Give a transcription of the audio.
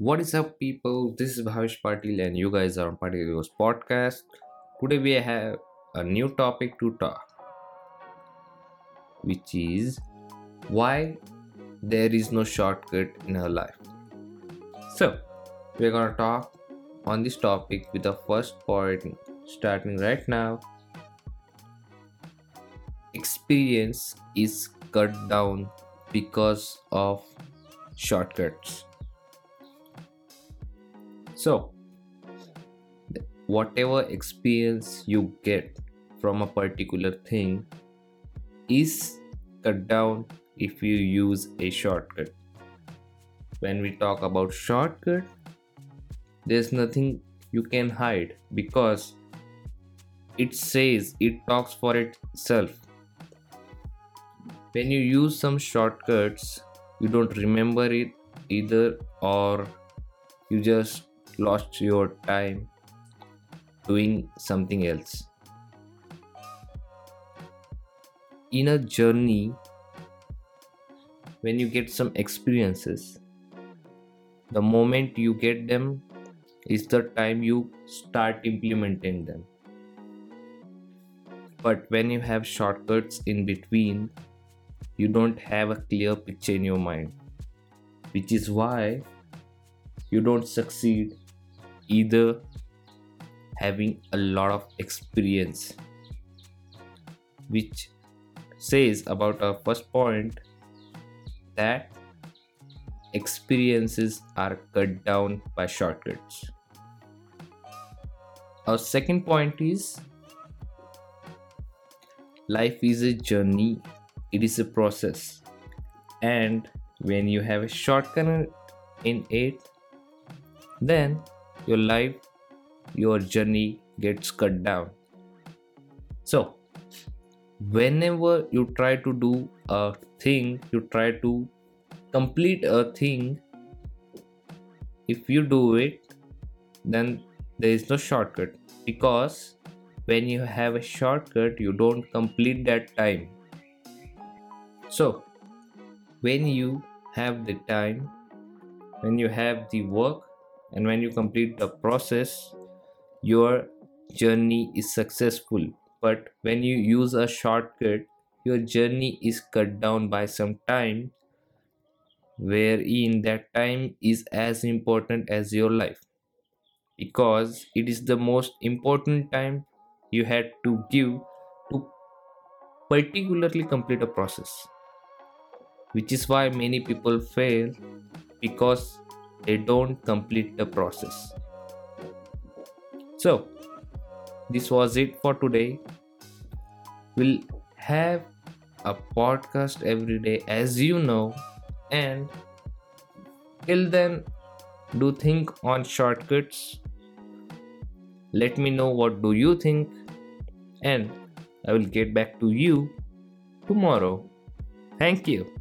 What is up, people? This is Bhavish Patil, and you guys are on Patil's podcast. Today, we have a new topic to talk, which is why there is no shortcut in our life. So, we're gonna talk on this topic with the first point starting right now. Experience is cut down because of shortcuts. So, whatever experience you get from a particular thing is cut down if you use a shortcut. When we talk about shortcut, there's nothing you can hide because it says it talks for itself. When you use some shortcuts, you don't remember it either, or you just lost your time doing something else. In a journey, when you get some experiences, the moment you get them is the time you start implementing them. But when you have shortcuts in between, you don't have a clear picture in your mind, which is why you don't succeed either having a lot of experience which says about our first point that experiences are cut down by shortcuts. Our second point is life is a journey it is a process and when you have a shortcut in it then your life, your journey gets cut down. So, whenever you try to do a thing, you try to complete a thing, if you do it, then there is no shortcut because when you have a shortcut, you don't complete that time. So, when you have the time, when you have the work, and when you complete the process your journey is successful. But when you use a shortcut your journey is cut down by some time wherein that time is as important as your life. Because it is the most important time you had to give to particularly complete a process. Which is why many people fail because they don't complete the process. So, this was it for today. We'll have a podcast every day, as you know, and till then, do think on shortcuts. Let me know what do you think, and I will get back to you tomorrow. Thank you.